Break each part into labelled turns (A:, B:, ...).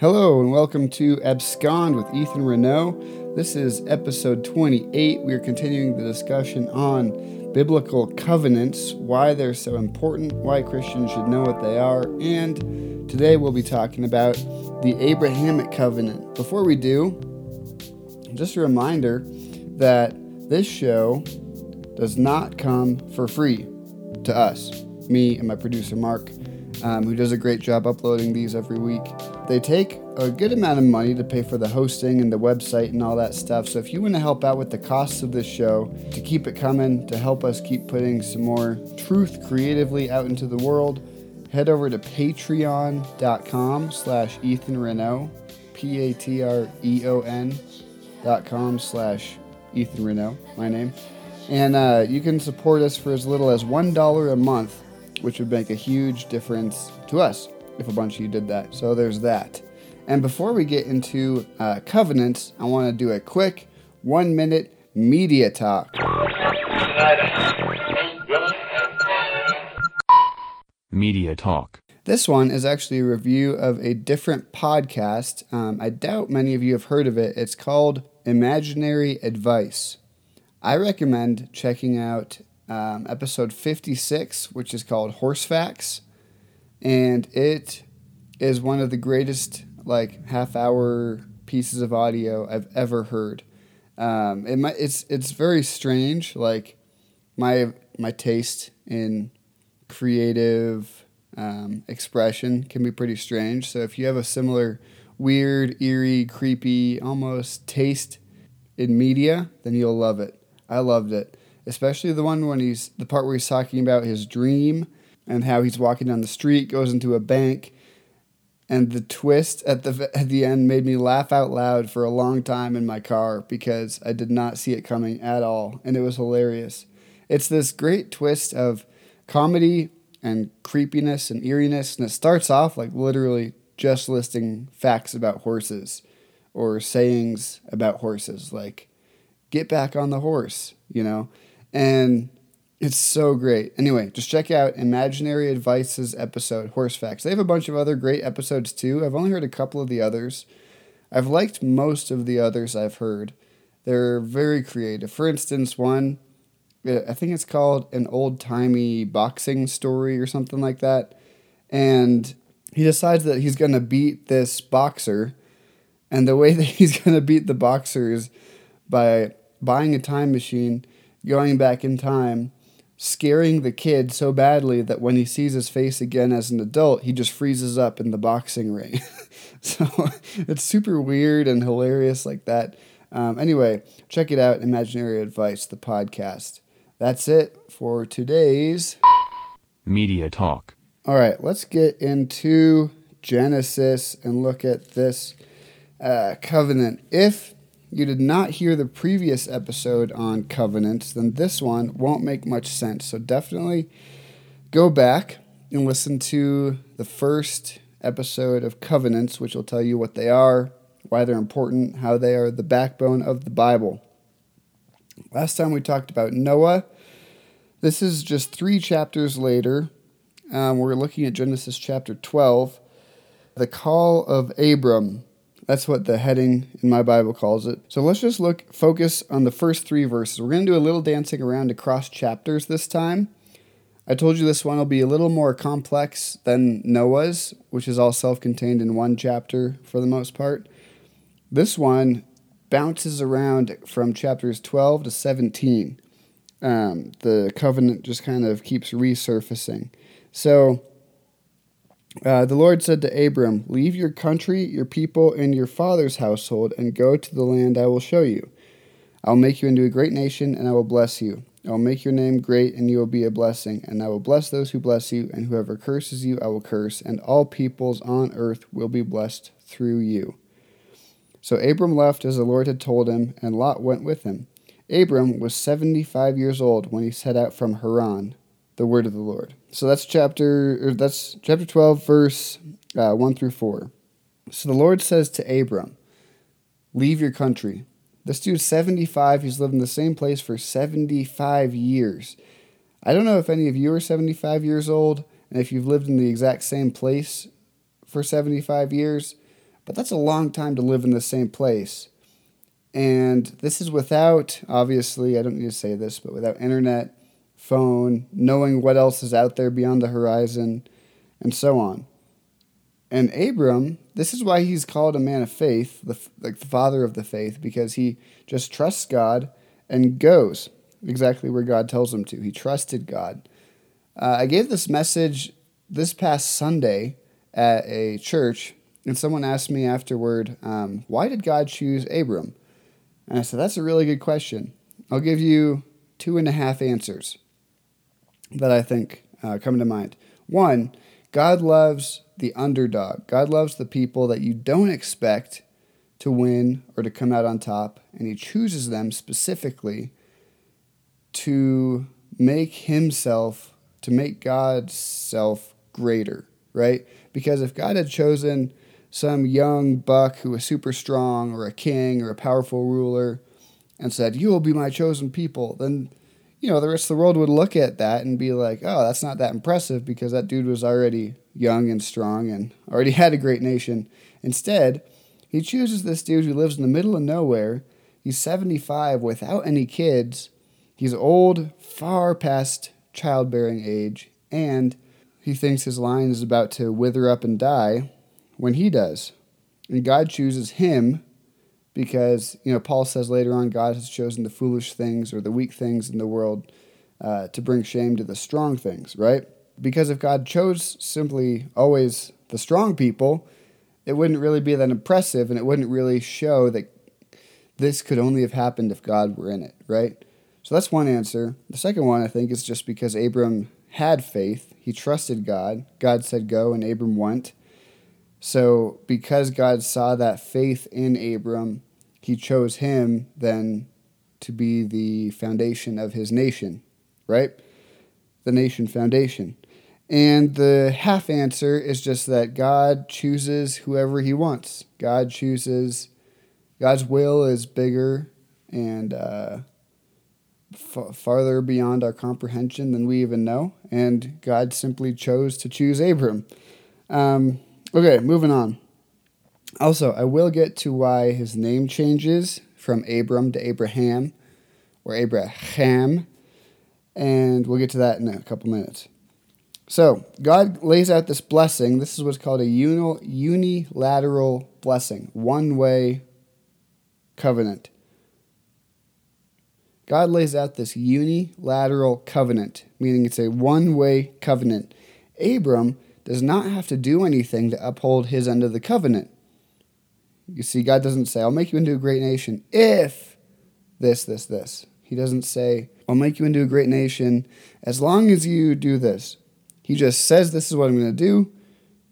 A: Hello and welcome to Abscond with Ethan Renault. This is episode 28. We are continuing the discussion on biblical covenants, why they're so important, why Christians should know what they are, and today we'll be talking about the Abrahamic covenant. Before we do, just a reminder that this show does not come for free to us, me and my producer Mark, um, who does a great job uploading these every week. They take a good amount of money to pay for the hosting and the website and all that stuff. So if you want to help out with the costs of this show, to keep it coming, to help us keep putting some more truth creatively out into the world, head over to patreon.com slash Ethan Renault, P-A-T-R-E-O-N dot com slash Ethan Renault, my name. And uh, you can support us for as little as $1 a month, which would make a huge difference to us if a bunch of you did that. So there's that. And before we get into uh, covenants, I want to do a quick one minute media talk.
B: Media Talk.
A: This one is actually a review of a different podcast. Um, I doubt many of you have heard of it. It's called Imaginary Advice. I recommend checking out um, episode 56, which is called Horse Facts. And it is one of the greatest, like, half hour pieces of audio I've ever heard. Um, it might, it's, it's very strange. Like, my, my taste in creative um, expression can be pretty strange. So if you have a similar weird, eerie, creepy, almost taste in media, then you'll love it. I loved it, especially the one when he's the part where he's talking about his dream and how he's walking down the street, goes into a bank, and the twist at the at the end made me laugh out loud for a long time in my car because I did not see it coming at all, and it was hilarious. It's this great twist of comedy and creepiness and eeriness, and it starts off like literally just listing facts about horses or sayings about horses, like get back on the horse, you know? And it's so great. Anyway, just check out Imaginary Advices episode, Horse Facts. They have a bunch of other great episodes too. I've only heard a couple of the others. I've liked most of the others I've heard. They're very creative. For instance, one, uh, I think it's called An Old Timey Boxing Story or something like that. And he decides that he's going to beat this boxer. And the way that he's going to beat the boxer is by buying a time machine, going back in time, scaring the kid so badly that when he sees his face again as an adult, he just freezes up in the boxing ring. so it's super weird and hilarious like that. Um, anyway, check it out Imaginary Advice, the podcast. That's it for today's
B: Media Talk.
A: All right, let's get into Genesis and look at this uh, covenant. If you did not hear the previous episode on covenants, then this one won't make much sense. So definitely go back and listen to the first episode of covenants, which will tell you what they are, why they're important, how they are the backbone of the Bible. Last time we talked about Noah. This is just three chapters later. Um, we're looking at Genesis chapter 12, the call of Abram. That's what the heading in my Bible calls it. So let's just look, focus on the first three verses. We're going to do a little dancing around across chapters this time. I told you this one will be a little more complex than Noah's, which is all self contained in one chapter for the most part. This one bounces around from chapters 12 to 17. Um, the covenant just kind of keeps resurfacing. So uh, the Lord said to Abram, Leave your country, your people, and your father's household, and go to the land I will show you. I will make you into a great nation, and I will bless you. I will make your name great, and you will be a blessing. And I will bless those who bless you, and whoever curses you, I will curse, and all peoples on earth will be blessed through you. So Abram left as the Lord had told him, and Lot went with him. Abram was 75 years old when he set out from Haran, the word of the Lord. So that's chapter that's chapter 12 verse uh, 1 through 4. So the Lord says to Abram, "Leave your country." This dude's 75, he's lived in the same place for 75 years. I don't know if any of you are 75 years old and if you've lived in the exact same place for 75 years, but that's a long time to live in the same place. And this is without, obviously, I don't need to say this, but without internet, phone, knowing what else is out there beyond the horizon, and so on. And Abram, this is why he's called a man of faith, the, like the father of the faith, because he just trusts God and goes exactly where God tells him to. He trusted God. Uh, I gave this message this past Sunday at a church, and someone asked me afterward, um, why did God choose Abram? And I said, that's a really good question. I'll give you two and a half answers that I think uh, come to mind. One, God loves the underdog. God loves the people that you don't expect to win or to come out on top, and He chooses them specifically to make Himself, to make God's self greater, right? Because if God had chosen some young buck who was super strong or a king or a powerful ruler and said, You will be my chosen people, then you know, the rest of the world would look at that and be like, oh, that's not that impressive because that dude was already young and strong and already had a great nation. Instead, he chooses this dude who lives in the middle of nowhere. He's 75 without any kids. He's old, far past childbearing age, and he thinks his line is about to wither up and die when he does. And God chooses him because you know Paul says later on God has chosen the foolish things or the weak things in the world uh, to bring shame to the strong things, right? Because if God chose simply always the strong people, it wouldn't really be that impressive, and it wouldn't really show that this could only have happened if God were in it, right? So that's one answer. The second one, I think, is just because Abram had faith. He trusted God. God said go, and Abram went. So, because God saw that faith in Abram, he chose him then to be the foundation of his nation, right? The nation foundation. And the half answer is just that God chooses whoever he wants. God chooses, God's will is bigger and uh, f- farther beyond our comprehension than we even know. And God simply chose to choose Abram. Um, Okay, moving on. Also, I will get to why his name changes from Abram to Abraham or Abraham, and we'll get to that in a couple minutes. So, God lays out this blessing. This is what's called a unilateral blessing, one way covenant. God lays out this unilateral covenant, meaning it's a one way covenant. Abram does not have to do anything to uphold his end of the covenant. You see, God doesn't say, I'll make you into a great nation if this, this, this. He doesn't say, I'll make you into a great nation as long as you do this. He just says, This is what I'm going to do,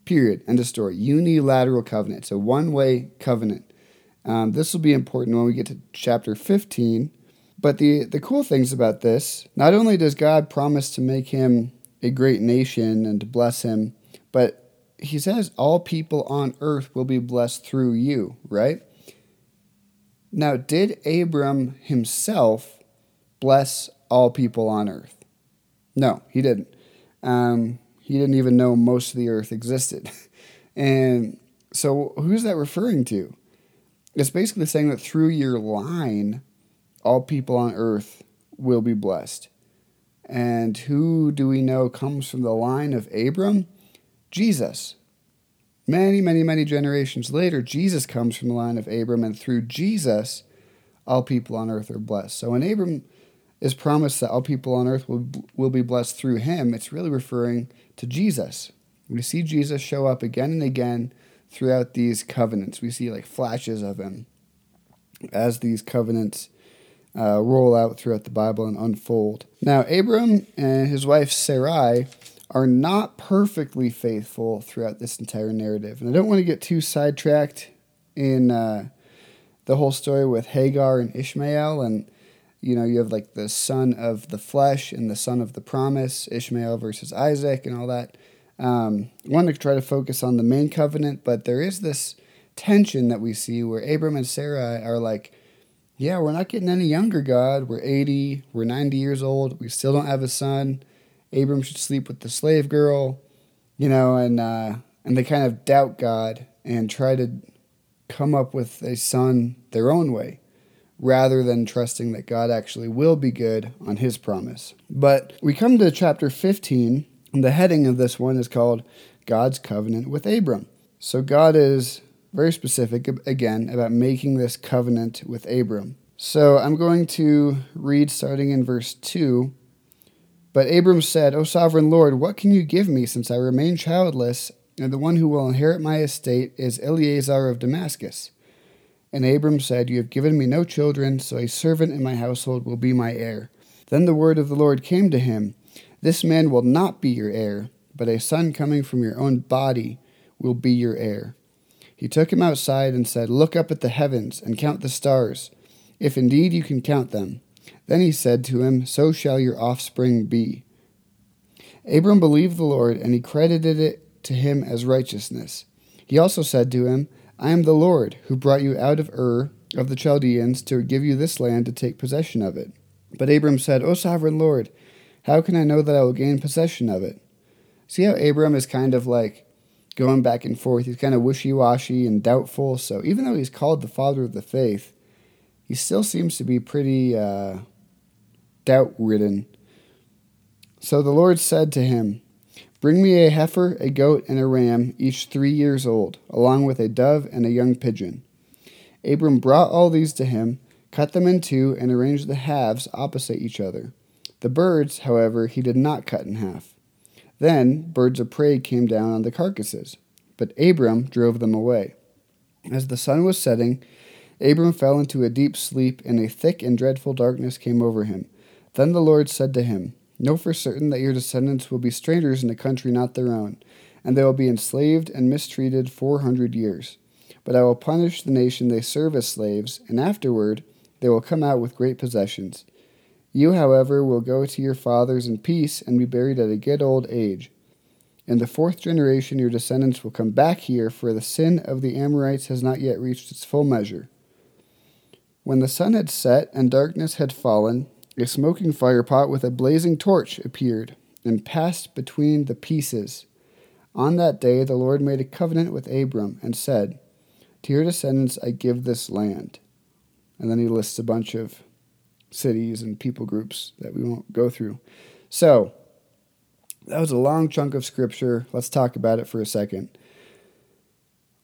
A: period. End of story. Unilateral covenant. It's a one way covenant. Um, this will be important when we get to chapter 15. But the, the cool things about this, not only does God promise to make him a great nation and to bless him, but he says, All people on earth will be blessed through you, right? Now, did Abram himself bless all people on earth? No, he didn't. Um, he didn't even know most of the earth existed. and so, who's that referring to? It's basically saying that through your line, all people on earth will be blessed. And who do we know comes from the line of Abram? Jesus. Many, many, many generations later, Jesus comes from the line of Abram, and through Jesus, all people on earth are blessed. So when Abram is promised that all people on earth will, will be blessed through him, it's really referring to Jesus. We see Jesus show up again and again throughout these covenants. We see like flashes of him as these covenants uh, roll out throughout the Bible and unfold. Now, Abram and his wife Sarai are not perfectly faithful throughout this entire narrative. And I don't want to get too sidetracked in uh, the whole story with Hagar and Ishmael. And, you know, you have like the son of the flesh and the son of the promise, Ishmael versus Isaac, and all that. Um, I want to try to focus on the main covenant, but there is this tension that we see where Abram and Sarah are like, yeah, we're not getting any younger, God. We're 80, we're 90 years old, we still don't have a son. Abram should sleep with the slave girl, you know, and uh, and they kind of doubt God and try to come up with a son their own way rather than trusting that God actually will be good on his promise. But we come to chapter 15, and the heading of this one is called God's Covenant with Abram. So God is very specific again about making this covenant with Abram. So I'm going to read starting in verse 2. But Abram said, O sovereign Lord, what can you give me since I remain childless, and the one who will inherit my estate is Eliezer of Damascus? And Abram said, You have given me no children, so a servant in my household will be my heir. Then the word of the Lord came to him This man will not be your heir, but a son coming from your own body will be your heir. He took him outside and said, Look up at the heavens and count the stars, if indeed you can count them. Then he said to him, So shall your offspring be. Abram believed the Lord, and he credited it to him as righteousness. He also said to him, I am the Lord, who brought you out of Ur of the Chaldeans to give you this land to take possession of it. But Abram said, O sovereign Lord, how can I know that I will gain possession of it? See how Abram is kind of like going back and forth. He's kind of wishy washy and doubtful. So even though he's called the father of the faith, he still seems to be pretty uh, doubt ridden. So the Lord said to him, Bring me a heifer, a goat, and a ram, each three years old, along with a dove and a young pigeon. Abram brought all these to him, cut them in two, and arranged the halves opposite each other. The birds, however, he did not cut in half. Then birds of prey came down on the carcasses, but Abram drove them away. As the sun was setting, Abram fell into a deep sleep, and a thick and dreadful darkness came over him. Then the Lord said to him, Know for certain that your descendants will be strangers in a country not their own, and they will be enslaved and mistreated four hundred years. But I will punish the nation they serve as slaves, and afterward they will come out with great possessions. You, however, will go to your fathers in peace and be buried at a good old age. In the fourth generation your descendants will come back here, for the sin of the Amorites has not yet reached its full measure. When the sun had set and darkness had fallen, a smoking firepot with a blazing torch appeared and passed between the pieces. On that day the Lord made a covenant with Abram and said, To your descendants I give this land. And then he lists a bunch of cities and people groups that we won't go through. So, that was a long chunk of scripture. Let's talk about it for a second.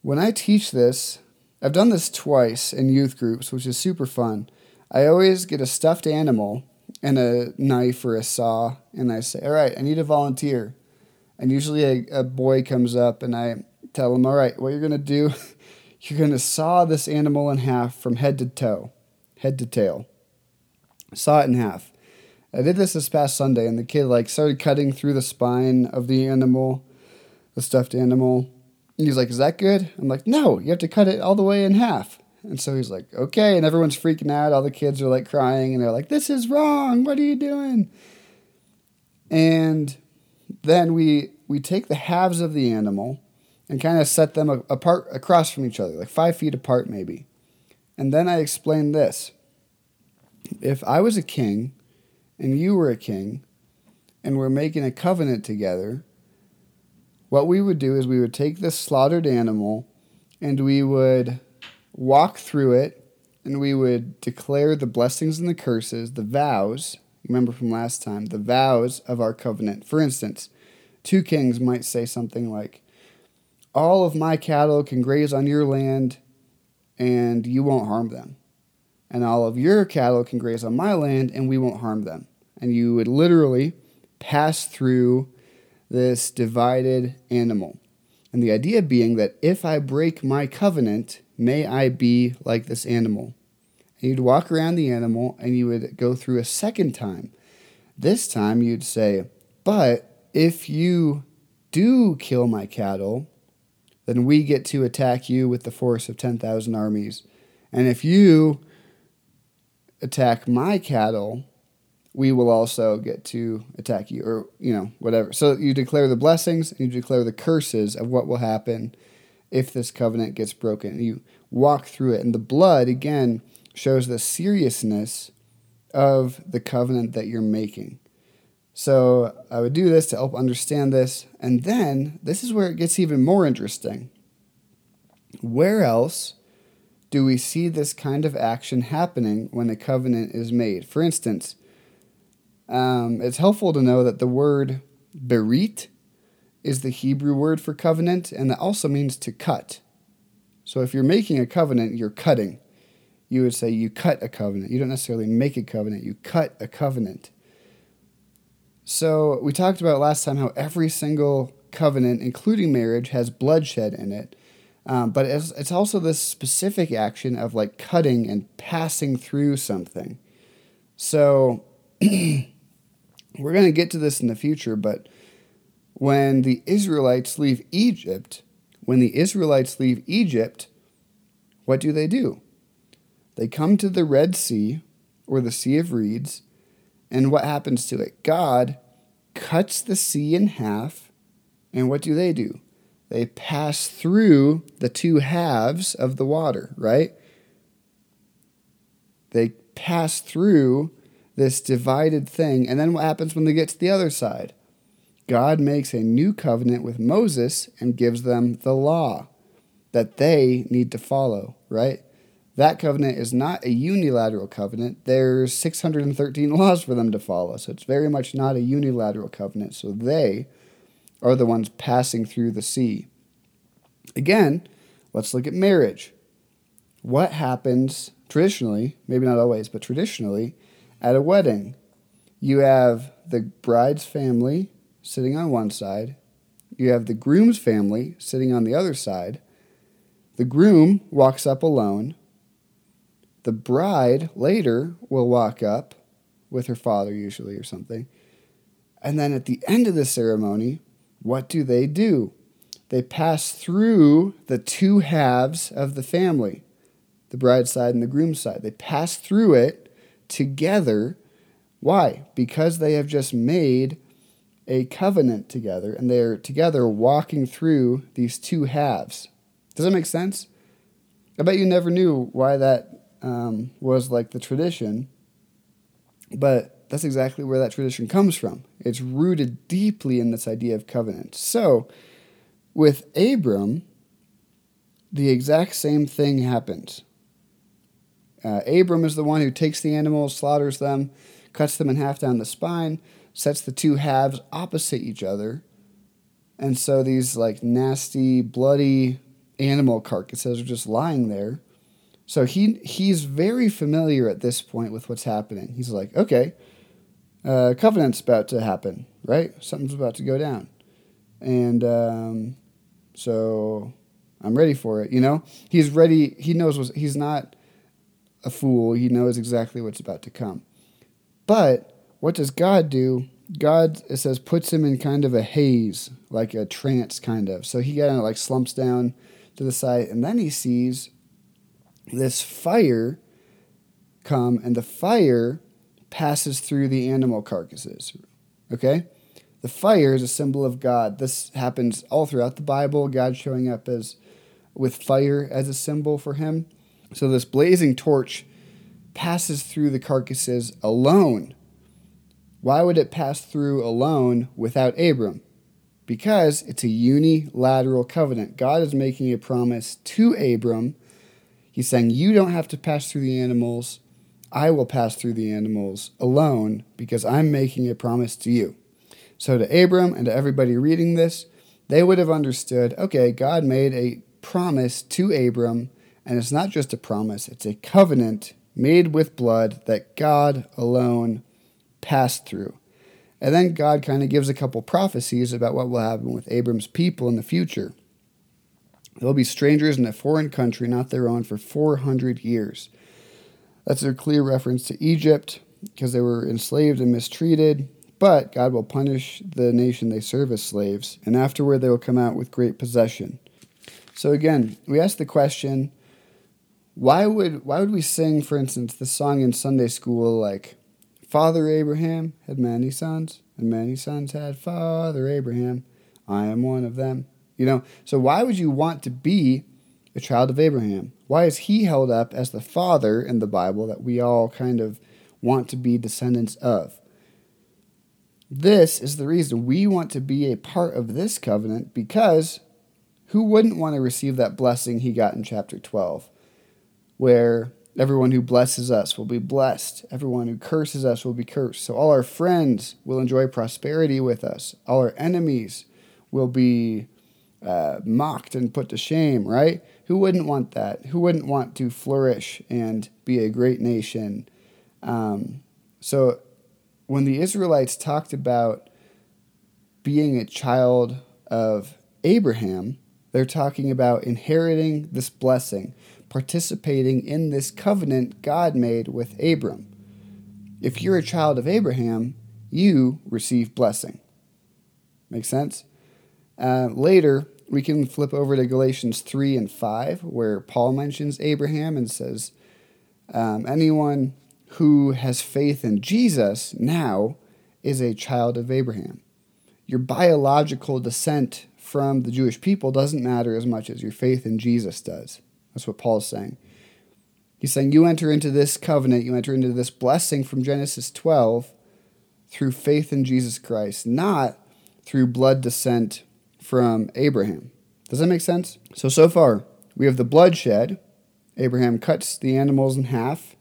A: When I teach this, I've done this twice in youth groups, which is super fun. I always get a stuffed animal and a knife or a saw, and I say, All right, I need a volunteer. And usually a, a boy comes up, and I tell him, All right, what you're going to do, you're going to saw this animal in half from head to toe, head to tail. Saw it in half. I did this this past Sunday, and the kid like started cutting through the spine of the animal, the stuffed animal. And he's like, "Is that good?" I'm like, "No, you have to cut it all the way in half." And so he's like, okay. And everyone's freaking out. All the kids are like crying and they're like, this is wrong. What are you doing? And then we, we take the halves of the animal and kind of set them apart across from each other, like five feet apart maybe. And then I explain this. If I was a king and you were a king and we're making a covenant together, what we would do is we would take this slaughtered animal and we would walk through it and we would declare the blessings and the curses, the vows. Remember from last time, the vows of our covenant. For instance, two kings might say something like, All of my cattle can graze on your land and you won't harm them. And all of your cattle can graze on my land and we won't harm them. And you would literally pass through this divided animal. And the idea being that if I break my covenant, May I be like this animal. And you'd walk around the animal and you would go through a second time. This time you'd say, But if you do kill my cattle, then we get to attack you with the force of 10,000 armies. And if you attack my cattle, we will also get to attack you, or, you know, whatever. So you declare the blessings and you declare the curses of what will happen if this covenant gets broken. You walk through it. And the blood, again, shows the seriousness of the covenant that you're making. So I would do this to help understand this. And then this is where it gets even more interesting. Where else do we see this kind of action happening when a covenant is made. For instance, um, it's helpful to know that the word berit is the Hebrew word for covenant, and that also means to cut. So if you're making a covenant, you're cutting. You would say you cut a covenant. You don't necessarily make a covenant, you cut a covenant. So we talked about last time how every single covenant, including marriage, has bloodshed in it. Um, but it's, it's also this specific action of like cutting and passing through something. So we're going to get to this in the future, but when the Israelites leave Egypt, when the Israelites leave Egypt, what do they do? They come to the Red Sea or the Sea of Reeds, and what happens to it? God cuts the sea in half, and what do they do? They pass through the two halves of the water, right? They pass through this divided thing, and then what happens when they get to the other side? God makes a new covenant with Moses and gives them the law that they need to follow, right? That covenant is not a unilateral covenant. There's 613 laws for them to follow. So it's very much not a unilateral covenant. So they are the ones passing through the sea. Again, let's look at marriage. What happens traditionally, maybe not always, but traditionally, at a wedding? You have the bride's family sitting on one side, you have the groom's family sitting on the other side. The groom walks up alone. The bride later will walk up with her father, usually, or something. And then at the end of the ceremony, what do they do? They pass through the two halves of the family, the bride's side and the groom's side. They pass through it together. Why? Because they have just made a covenant together and they're together walking through these two halves. Does that make sense? I bet you never knew why that um, was like the tradition, but that's exactly where that tradition comes from. It's rooted deeply in this idea of covenant. So, with Abram, the exact same thing happens. Uh, Abram is the one who takes the animals, slaughters them, cuts them in half down the spine sets the two halves opposite each other. And so these like nasty, bloody animal carcasses are just lying there. So he he's very familiar at this point with what's happening. He's like, okay, uh, covenant's about to happen, right? Something's about to go down, and um, so I'm ready for it. You know, he's ready. He knows what he's not a fool. He knows exactly what's about to come. But what does God do? God, it says, puts him in kind of a haze, like a trance kind of. So he kind of like slumps down to the side, and then he sees this fire come, and the fire passes through the animal carcasses. Okay? The fire is a symbol of God. This happens all throughout the Bible, God showing up as with fire as a symbol for him. So this blazing torch passes through the carcasses alone why would it pass through alone without Abram? Because it's a unilateral covenant. God is making a promise to Abram. He's saying, You don't have to pass through the animals. I will pass through the animals alone because I'm making a promise to you. So, to Abram and to everybody reading this, they would have understood okay, God made a promise to Abram, and it's not just a promise, it's a covenant made with blood that God alone passed through. And then God kind of gives a couple prophecies about what will happen with Abram's people in the future. They'll be strangers in a foreign country, not their own, for 400 years. That's a clear reference to Egypt because they were enslaved and mistreated. But God will punish the nation they serve as slaves, and afterward they will come out with great possession. So again, we ask the question why would why would we sing, for instance, the song in Sunday school like Father Abraham had many sons, and many sons had Father Abraham. I am one of them. You know, so why would you want to be a child of Abraham? Why is he held up as the father in the Bible that we all kind of want to be descendants of? This is the reason we want to be a part of this covenant because who wouldn't want to receive that blessing he got in chapter 12? Where everyone who blesses us will be blessed, everyone who curses us will be cursed. So all our friends will enjoy prosperity with us, all our enemies will be uh, mocked and put to shame, right? Who wouldn't want that? Who wouldn't want to flourish and be a great nation? Um, so when the Israelites talked about being a child of Abraham, they're talking about inheriting this blessing, participating in this covenant God made with Abram. If you're a child of Abraham, you receive blessing. Make sense? Uh, later, we can flip over to Galatians 3 and 5, where Paul mentions Abraham and says, um, Anyone who has faith in Jesus now is a child of Abraham. Your biological descent from the Jewish people doesn't matter as much as your faith in Jesus does. That's what Paul's saying. He's saying you enter into this covenant, you enter into this blessing from Genesis 12 through faith in Jesus Christ, not through blood descent from Abraham. Does that make sense? So, so far, we have the bloodshed. Abraham cuts the animals in half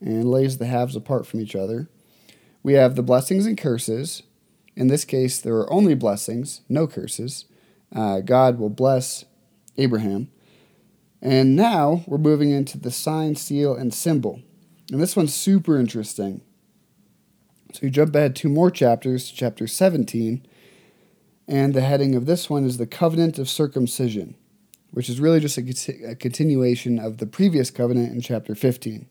A: and lays the halves apart from each other. We have the blessings and curses. In this case, there are only blessings, no curses. Uh, God will bless Abraham. And now we're moving into the sign, seal, and symbol. And this one's super interesting. So you jump ahead two more chapters, chapter 17, and the heading of this one is the covenant of circumcision, which is really just a, a continuation of the previous covenant in chapter 15.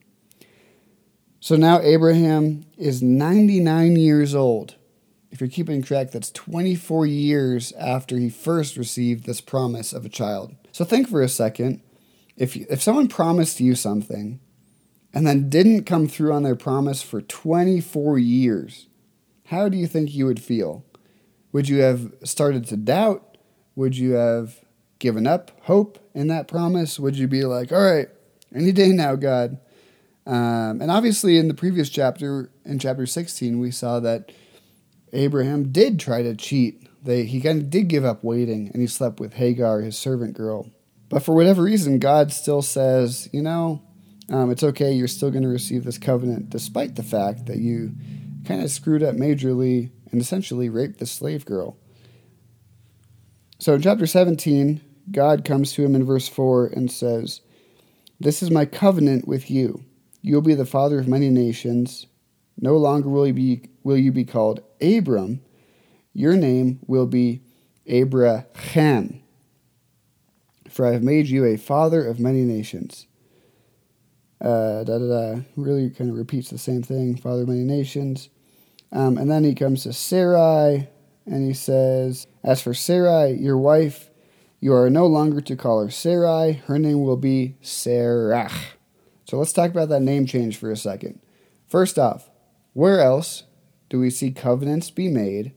A: So now Abraham is 99 years old. If you're keeping track, that's 24 years after he first received this promise of a child. So think for a second. If, if someone promised you something and then didn't come through on their promise for 24 years, how do you think you would feel? Would you have started to doubt? Would you have given up hope in that promise? Would you be like, all right, any day now, God? Um, and obviously, in the previous chapter, in chapter 16, we saw that Abraham did try to cheat. They, he kind of did give up waiting and he slept with Hagar, his servant girl. But for whatever reason, God still says, you know, um, it's okay, you're still going to receive this covenant, despite the fact that you kind of screwed up majorly and essentially raped the slave girl. So in chapter 17, God comes to him in verse 4 and says, This is my covenant with you. You will be the father of many nations. No longer will you be, will you be called Abram. Your name will be Abraham. For I have made you a father of many nations. Uh, da da da. Really kind of repeats the same thing. Father of many nations. Um, and then he comes to Sarai and he says, As for Sarai, your wife, you are no longer to call her Sarai. Her name will be Sarah. So let's talk about that name change for a second. First off, where else do we see covenants be made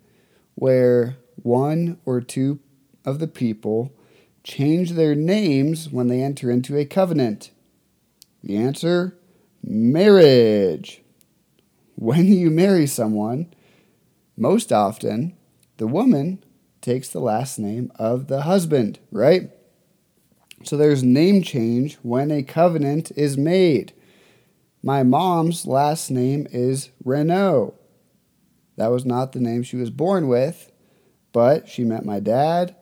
A: where one or two of the people change their names when they enter into a covenant? The answer marriage when you marry someone, most often the woman takes the last name of the husband, right? So there's name change when a covenant is made. My mom's last name is Renault. That was not the name she was born with, but she met my dad.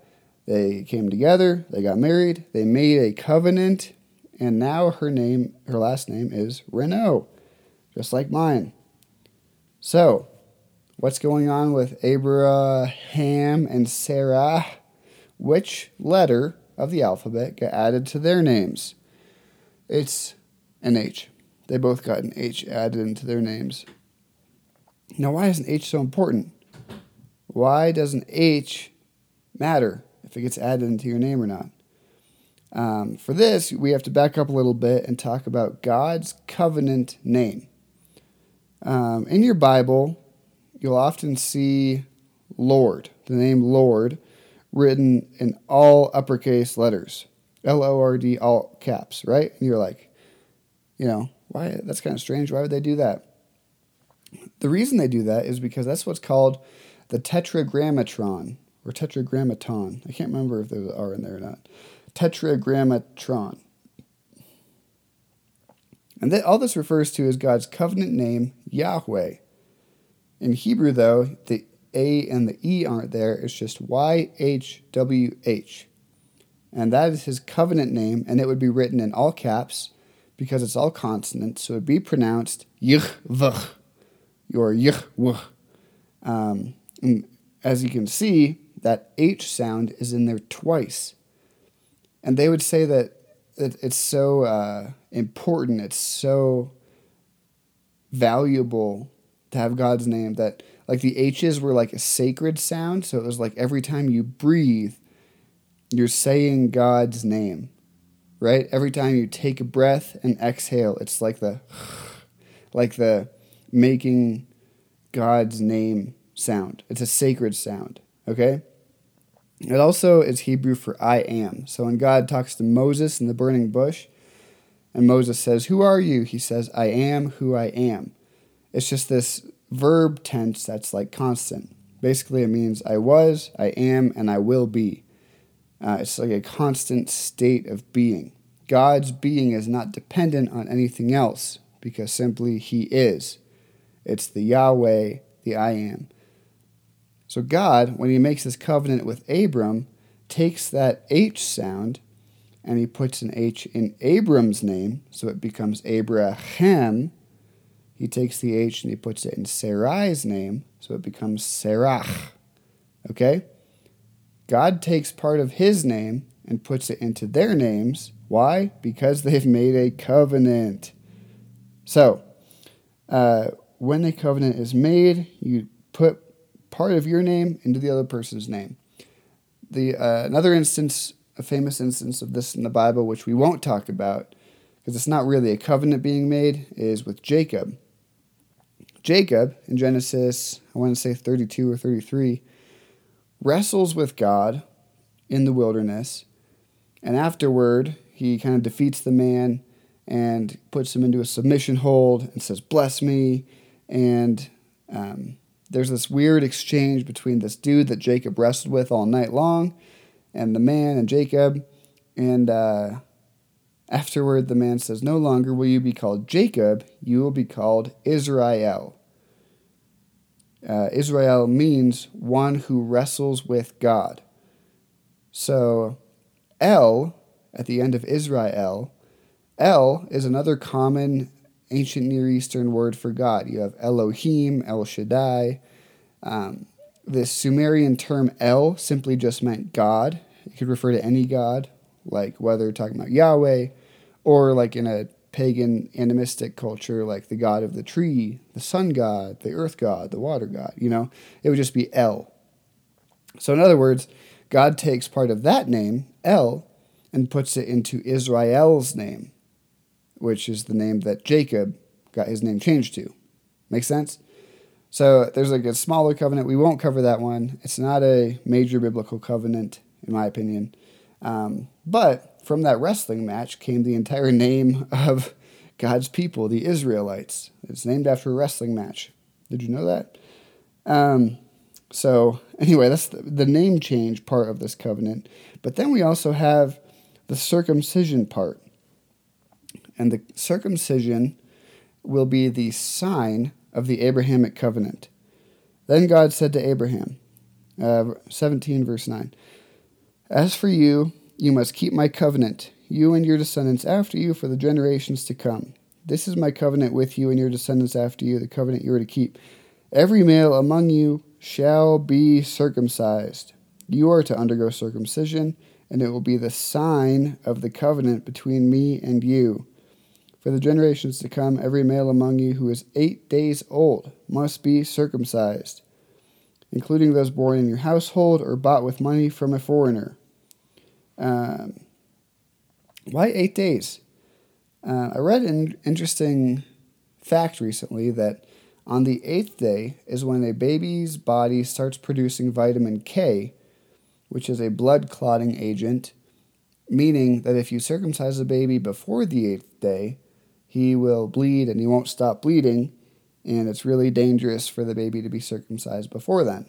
A: They came together, they got married, they made a covenant, and now her name, her last name is Renault, just like mine. So, what's going on with Abraham and Sarah? Which letter of the alphabet got added to their names? It's an H. They both got an H added into their names. Now, why is an H so important? Why does an H matter if it gets added into your name or not? Um, for this, we have to back up a little bit and talk about God's covenant name. Um, in your Bible, you'll often see Lord, the name Lord, written in all uppercase letters L O R D, all caps, right? And you're like, you know, why? That's kind of strange. Why would they do that? The reason they do that is because that's what's called the tetragrammaton or tetragrammaton. I can't remember if there are in there or not. Tetragrammatron. And that all this refers to is God's covenant name, Yahweh. In Hebrew, though, the A and the E aren't there. It's just YHWH. And that is his covenant name, and it would be written in all caps because it's all consonants. So it would be pronounced Yihvah or Yihwah. Um, as you can see, that H sound is in there twice. And they would say that it's so uh, important, it's so valuable to have God's name that like the H's were like a sacred sound. So it was like every time you breathe, you're saying God's name, right? Every time you take a breath and exhale, it's like the, like the making God's name sound. It's a sacred sound, okay? It also is Hebrew for I am. So when God talks to Moses in the burning bush, and Moses says, Who are you? He says, I am who I am. It's just this verb tense that's like constant. Basically, it means I was, I am, and I will be. Uh, it's like a constant state of being. God's being is not dependent on anything else because simply He is. It's the Yahweh, the I am. So God, when He makes this covenant with Abram, takes that H sound and He puts an H in Abram's name, so it becomes Abraham. He takes the H and he puts it in Sarai's name, so it becomes Sarah. Okay? God takes part of his name and puts it into their names. Why? Because they've made a covenant. So, uh, when a covenant is made, you put part of your name into the other person's name. The uh, another instance, a famous instance of this in the Bible, which we won't talk about because it's not really a covenant being made, is with Jacob. Jacob in Genesis, I want to say 32 or 33 wrestles with God in the wilderness, and afterward, he kind of defeats the man and puts him into a submission hold and says, Bless me. And um, there's this weird exchange between this dude that Jacob wrestled with all night long and the man and Jacob. And uh, afterward, the man says, No longer will you be called Jacob, you will be called Israel. Uh, Israel means one who wrestles with God. So, El, at the end of Israel, El is another common ancient Near Eastern word for God. You have Elohim, El Shaddai. Um, the Sumerian term El simply just meant God. It could refer to any God, like whether talking about Yahweh or like in a pagan animistic culture like the god of the tree, the sun god, the earth god, the water god, you know, it would just be El. So, in other words, God takes part of that name, El, and puts it into Israel's name, which is the name that Jacob got his name changed to. Make sense? So, there's like a smaller covenant. We won't cover that one. It's not a major biblical covenant, in my opinion. Um, but from that wrestling match came the entire name of God's people, the Israelites. It's named after a wrestling match. Did you know that? Um, so, anyway, that's the, the name change part of this covenant. But then we also have the circumcision part. And the circumcision will be the sign of the Abrahamic covenant. Then God said to Abraham, uh, 17 verse 9, As for you, you must keep my covenant, you and your descendants after you, for the generations to come. This is my covenant with you and your descendants after you, the covenant you are to keep. Every male among you shall be circumcised. You are to undergo circumcision, and it will be the sign of the covenant between me and you. For the generations to come, every male among you who is eight days old must be circumcised, including those born in your household or bought with money from a foreigner um, why eight days? Uh, I read an interesting fact recently that on the eighth day is when a baby's body starts producing vitamin K, which is a blood clotting agent, meaning that if you circumcise a baby before the eighth day, he will bleed and he won't stop bleeding, and it's really dangerous for the baby to be circumcised before then.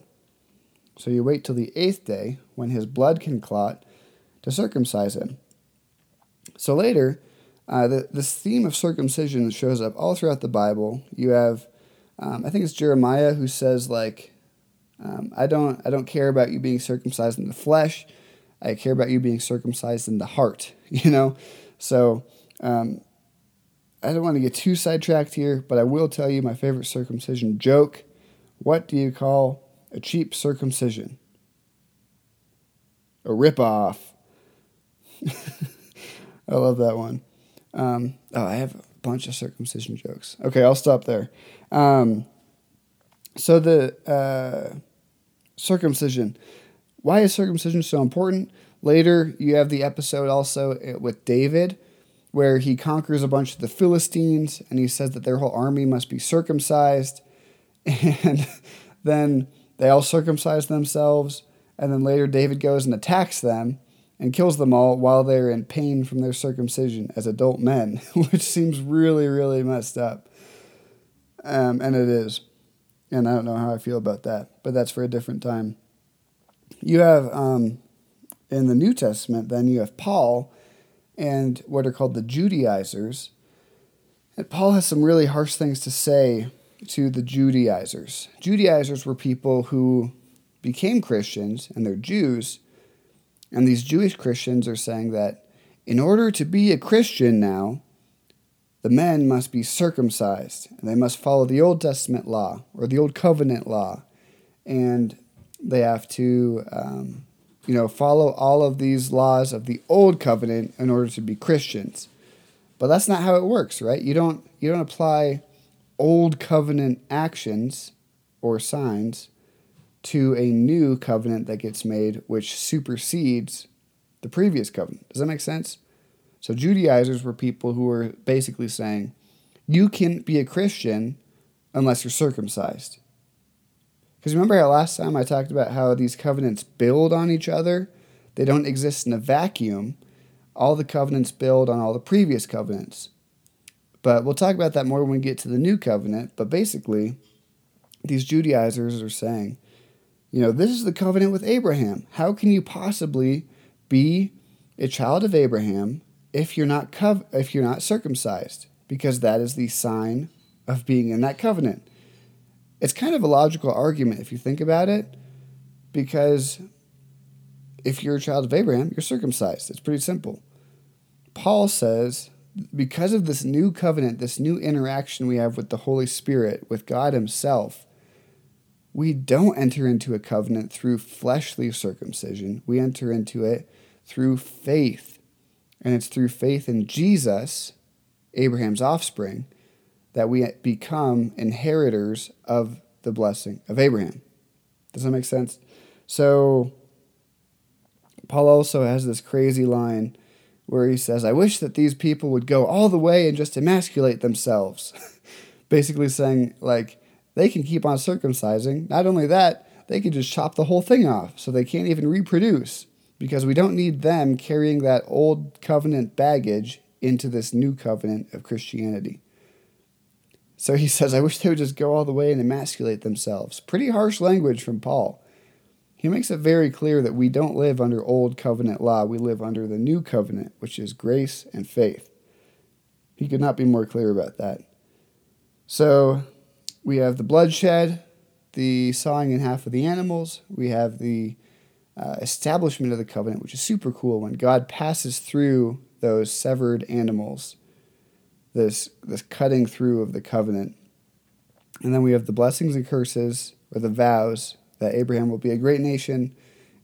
A: So you wait till the eighth day when his blood can clot to circumcise him. So later, uh, the, this theme of circumcision shows up all throughout the Bible. You have, um, I think it's Jeremiah who says like, um, I don't I don't care about you being circumcised in the flesh. I care about you being circumcised in the heart. You know, so um, I don't want to get too sidetracked here, but I will tell you my favorite circumcision joke. What do you call a cheap circumcision? A ripoff. I love that one. Um, oh, I have a bunch of circumcision jokes. Okay, I'll stop there. Um, so the uh, circumcision. Why is circumcision so important? Later, you have the episode also uh, with David, where he conquers a bunch of the Philistines and he says that their whole army must be circumcised. And then they all circumcise themselves. And then later, David goes and attacks them and kills them all while they're in pain from their circumcision as adult men, which seems really, really messed up. Um, and it is. And I don't know how I feel about that, but that's for a different time. You have um, in the New Testament, then you have Paul and what are called the Judaizers. And Paul has some really harsh things to say to the Judaizers. Judaizers were people who became Christians and they're Jews. And these Jewish Christians are saying that in order to be a Christian now, the men must be circumcised and they must follow the Old Testament law or the Old Covenant law. And they have to um, you know, follow all of these laws of the old covenant in order to be Christians. But that's not how it works, right? You don't you don't apply old covenant actions or signs to a new covenant that gets made which supersedes the previous covenant. Does that make sense? So Judaizers were people who were basically saying you can't be a Christian unless you're circumcised. Because remember how last time I talked about how these covenants build on each other? They don't exist in a vacuum. All the covenants build on all the previous covenants. But we'll talk about that more when we get to the new covenant. But basically, these Judaizers are saying, you know, this is the covenant with Abraham. How can you possibly be a child of Abraham if you're not cov- if you're not circumcised? Because that is the sign of being in that covenant it's kind of a logical argument if you think about it, because if you're a child of Abraham, you're circumcised. It's pretty simple. Paul says, because of this new covenant, this new interaction we have with the Holy Spirit, with God Himself, we don't enter into a covenant through fleshly circumcision. We enter into it through faith. And it's through faith in Jesus, Abraham's offspring, that we become inheritors of the blessing of Abraham. Does that make sense? So, Paul also has this crazy line where he says, I wish that these people would go all the way and just emasculate themselves. Basically saying, like, they can keep on circumcising. Not only that, they can just chop the whole thing off so they can't even reproduce because we don't need them carrying that old covenant baggage into this new covenant of Christianity. So he says, I wish they would just go all the way and emasculate themselves. Pretty harsh language from Paul. He makes it very clear that we don't live under old covenant law, we live under the new covenant, which is grace and faith. He could not be more clear about that. So we have the bloodshed, the sawing in half of the animals, we have the uh, establishment of the covenant, which is super cool when God passes through those severed animals this this cutting through of the covenant. And then we have the blessings and curses, or the vows, that Abraham will be a great nation,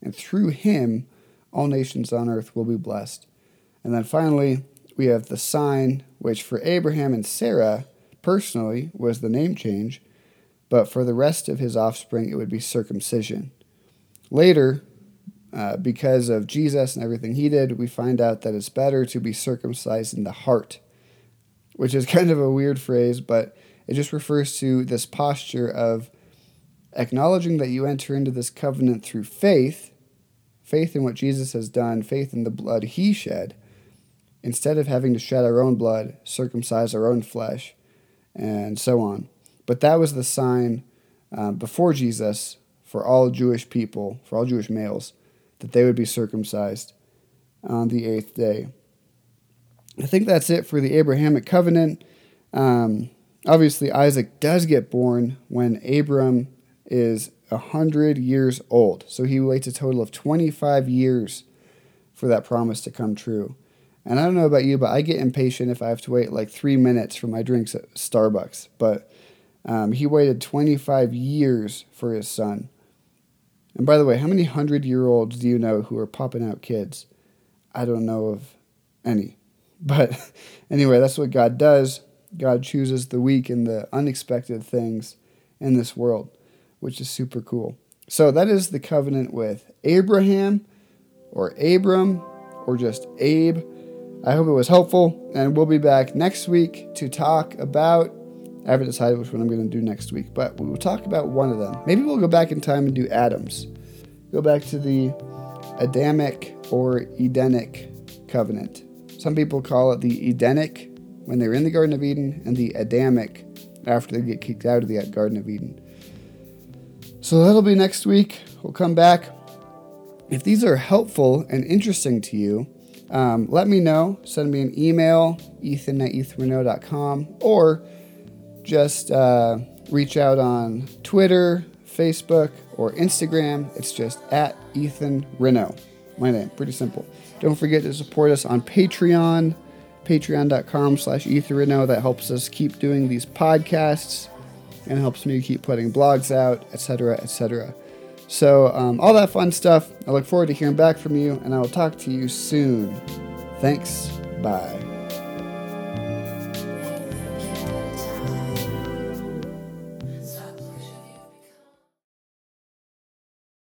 A: and through him all nations on earth will be blessed. And then finally, we have the sign, which for Abraham and Sarah personally was the name change, but for the rest of his offspring it would be circumcision. Later, uh, because of Jesus and everything he did, we find out that it's better to be circumcised in the heart which is kind of a weird phrase, but it just refers to this posture of acknowledging that you enter into this covenant through faith, faith in what Jesus has done, faith in the blood he shed, instead of having to shed our own blood, circumcise our own flesh, and so on. But that was the sign uh, before Jesus for all Jewish people, for all Jewish males, that they would be circumcised on the eighth day. I think that's it for the Abrahamic covenant. Um, obviously, Isaac does get born when Abram is 100 years old. So he waits a total of 25 years for that promise to come true. And I don't know about you, but I get impatient if I have to wait like three minutes for my drinks at Starbucks. But um, he waited 25 years for his son. And by the way, how many hundred year olds do you know who are popping out kids? I don't know of any. But anyway, that's what God does. God chooses the weak and the unexpected things in this world, which is super cool. So that is the covenant with Abraham or Abram or just Abe. I hope it was helpful, and we'll be back next week to talk about. I haven't decided which one I'm going to do next week, but we will talk about one of them. Maybe we'll go back in time and do Adam's. Go back to the Adamic or Edenic covenant. Some people call it the Edenic when they're in the Garden of Eden, and the Adamic after they get kicked out of the Garden of Eden. So that'll be next week. We'll come back. If these are helpful and interesting to you, um, let me know. Send me an email, ethan at ethanrenoe.com, or just uh, reach out on Twitter, Facebook, or Instagram. It's just at Ethan Renoe. My name, pretty simple. Don't forget to support us on Patreon, patreon.com slash Renoe. That helps us keep doing these podcasts and helps me keep putting blogs out, etc., etc. So, um, all that fun stuff. I look forward to hearing back from you, and I will talk to you soon. Thanks. Bye.